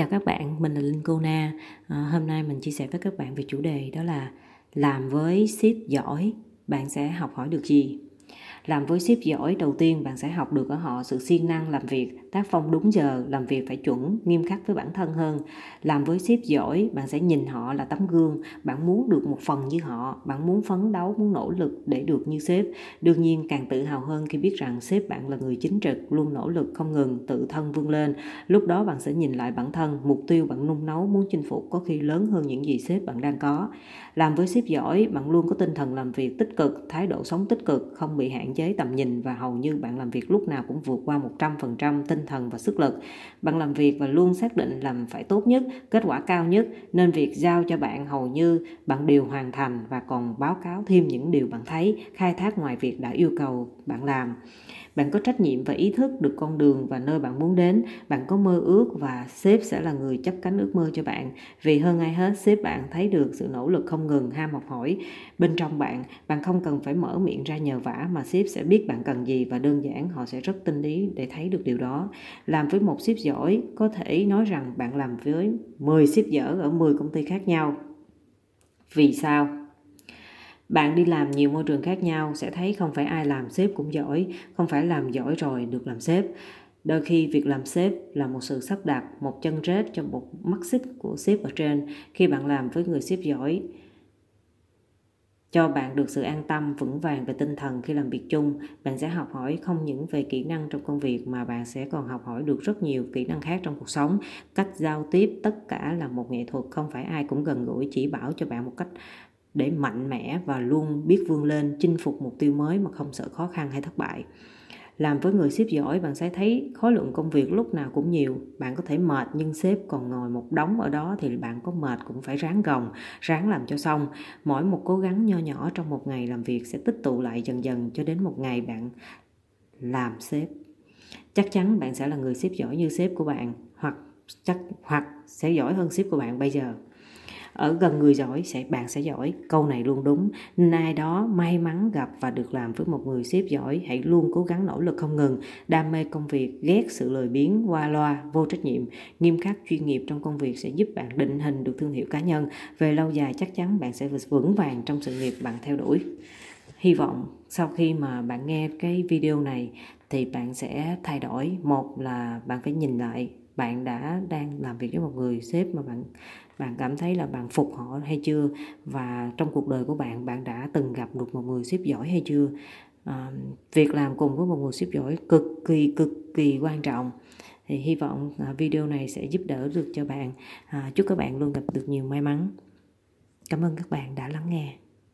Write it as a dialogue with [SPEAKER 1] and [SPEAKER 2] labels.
[SPEAKER 1] Chào các bạn, mình là Linh Cô Na. À, hôm nay mình chia sẻ với các bạn về chủ đề đó là làm với ship giỏi, bạn sẽ học hỏi được gì? Làm với sếp giỏi, đầu tiên bạn sẽ học được ở họ sự siêng năng làm việc, tác phong đúng giờ, làm việc phải chuẩn, nghiêm khắc với bản thân hơn. Làm với sếp giỏi, bạn sẽ nhìn họ là tấm gương, bạn muốn được một phần như họ, bạn muốn phấn đấu, muốn nỗ lực để được như sếp. Đương nhiên càng tự hào hơn khi biết rằng sếp bạn là người chính trực, luôn nỗ lực không ngừng, tự thân vươn lên. Lúc đó bạn sẽ nhìn lại bản thân, mục tiêu bạn nung nấu muốn chinh phục có khi lớn hơn những gì sếp bạn đang có. Làm với sếp giỏi, bạn luôn có tinh thần làm việc tích cực, thái độ sống tích cực, không bị hạn chế tầm nhìn và hầu như bạn làm việc lúc nào cũng vượt qua 100% tinh tinh thần và sức lực. Bạn làm việc và luôn xác định làm phải tốt nhất, kết quả cao nhất nên việc giao cho bạn hầu như bạn đều hoàn thành và còn báo cáo thêm những điều bạn thấy, khai thác ngoài việc đã yêu cầu bạn làm. Bạn có trách nhiệm và ý thức được con đường và nơi bạn muốn đến. Bạn có mơ ước và sếp sẽ là người chấp cánh ước mơ cho bạn. Vì hơn ai hết sếp bạn thấy được sự nỗ lực không ngừng ham học hỏi bên trong bạn. Bạn không cần phải mở miệng ra nhờ vả mà sếp sẽ biết bạn cần gì và đơn giản họ sẽ rất tinh ý để thấy được điều đó làm với một sếp giỏi có thể nói rằng bạn làm với 10 sếp dở ở 10 công ty khác nhau vì sao bạn đi làm nhiều môi trường khác nhau sẽ thấy không phải ai làm sếp cũng giỏi, không phải làm giỏi rồi được làm sếp. Đôi khi việc làm sếp là một sự sắp đặt, một chân rết cho một mắt xích của sếp ở trên. Khi bạn làm với người sếp giỏi, cho bạn được sự an tâm vững vàng về tinh thần khi làm việc chung, bạn sẽ học hỏi không những về kỹ năng trong công việc mà bạn sẽ còn học hỏi được rất nhiều kỹ năng khác trong cuộc sống. Cách giao tiếp tất cả là một nghệ thuật, không phải ai cũng gần gũi chỉ bảo cho bạn một cách để mạnh mẽ và luôn biết vươn lên, chinh phục mục tiêu mới mà không sợ khó khăn hay thất bại làm với người sếp giỏi, bạn sẽ thấy khối lượng công việc lúc nào cũng nhiều. Bạn có thể mệt nhưng sếp còn ngồi một đống ở đó thì bạn có mệt cũng phải ráng gồng, ráng làm cho xong. Mỗi một cố gắng nho nhỏ trong một ngày làm việc sẽ tích tụ lại dần dần cho đến một ngày bạn làm sếp. Chắc chắn bạn sẽ là người sếp giỏi như sếp của bạn, hoặc chắc, hoặc sẽ giỏi hơn sếp của bạn bây giờ ở gần người giỏi sẽ, bạn sẽ giỏi. Câu này luôn đúng. Nên ai đó may mắn gặp và được làm với một người sếp giỏi. Hãy luôn cố gắng nỗ lực không ngừng. Đam mê công việc, ghét sự lười biếng, qua loa, vô trách nhiệm. Nghiêm khắc, chuyên nghiệp trong công việc sẽ giúp bạn định hình được thương hiệu cá nhân. Về lâu dài, chắc chắn bạn sẽ vững vàng trong sự nghiệp bạn theo đuổi. Hy vọng sau khi mà bạn nghe cái video này thì bạn sẽ thay đổi. Một là bạn phải nhìn lại bạn đã đang làm việc với một người sếp mà bạn bạn cảm thấy là bạn phục họ hay chưa? Và trong cuộc đời của bạn bạn đã từng gặp được một người sếp giỏi hay chưa? À, việc làm cùng với một người sếp giỏi cực kỳ cực kỳ quan trọng. Thì hy vọng à, video này sẽ giúp đỡ được cho bạn. À, chúc các bạn luôn gặp được nhiều may mắn. Cảm ơn các bạn đã lắng nghe.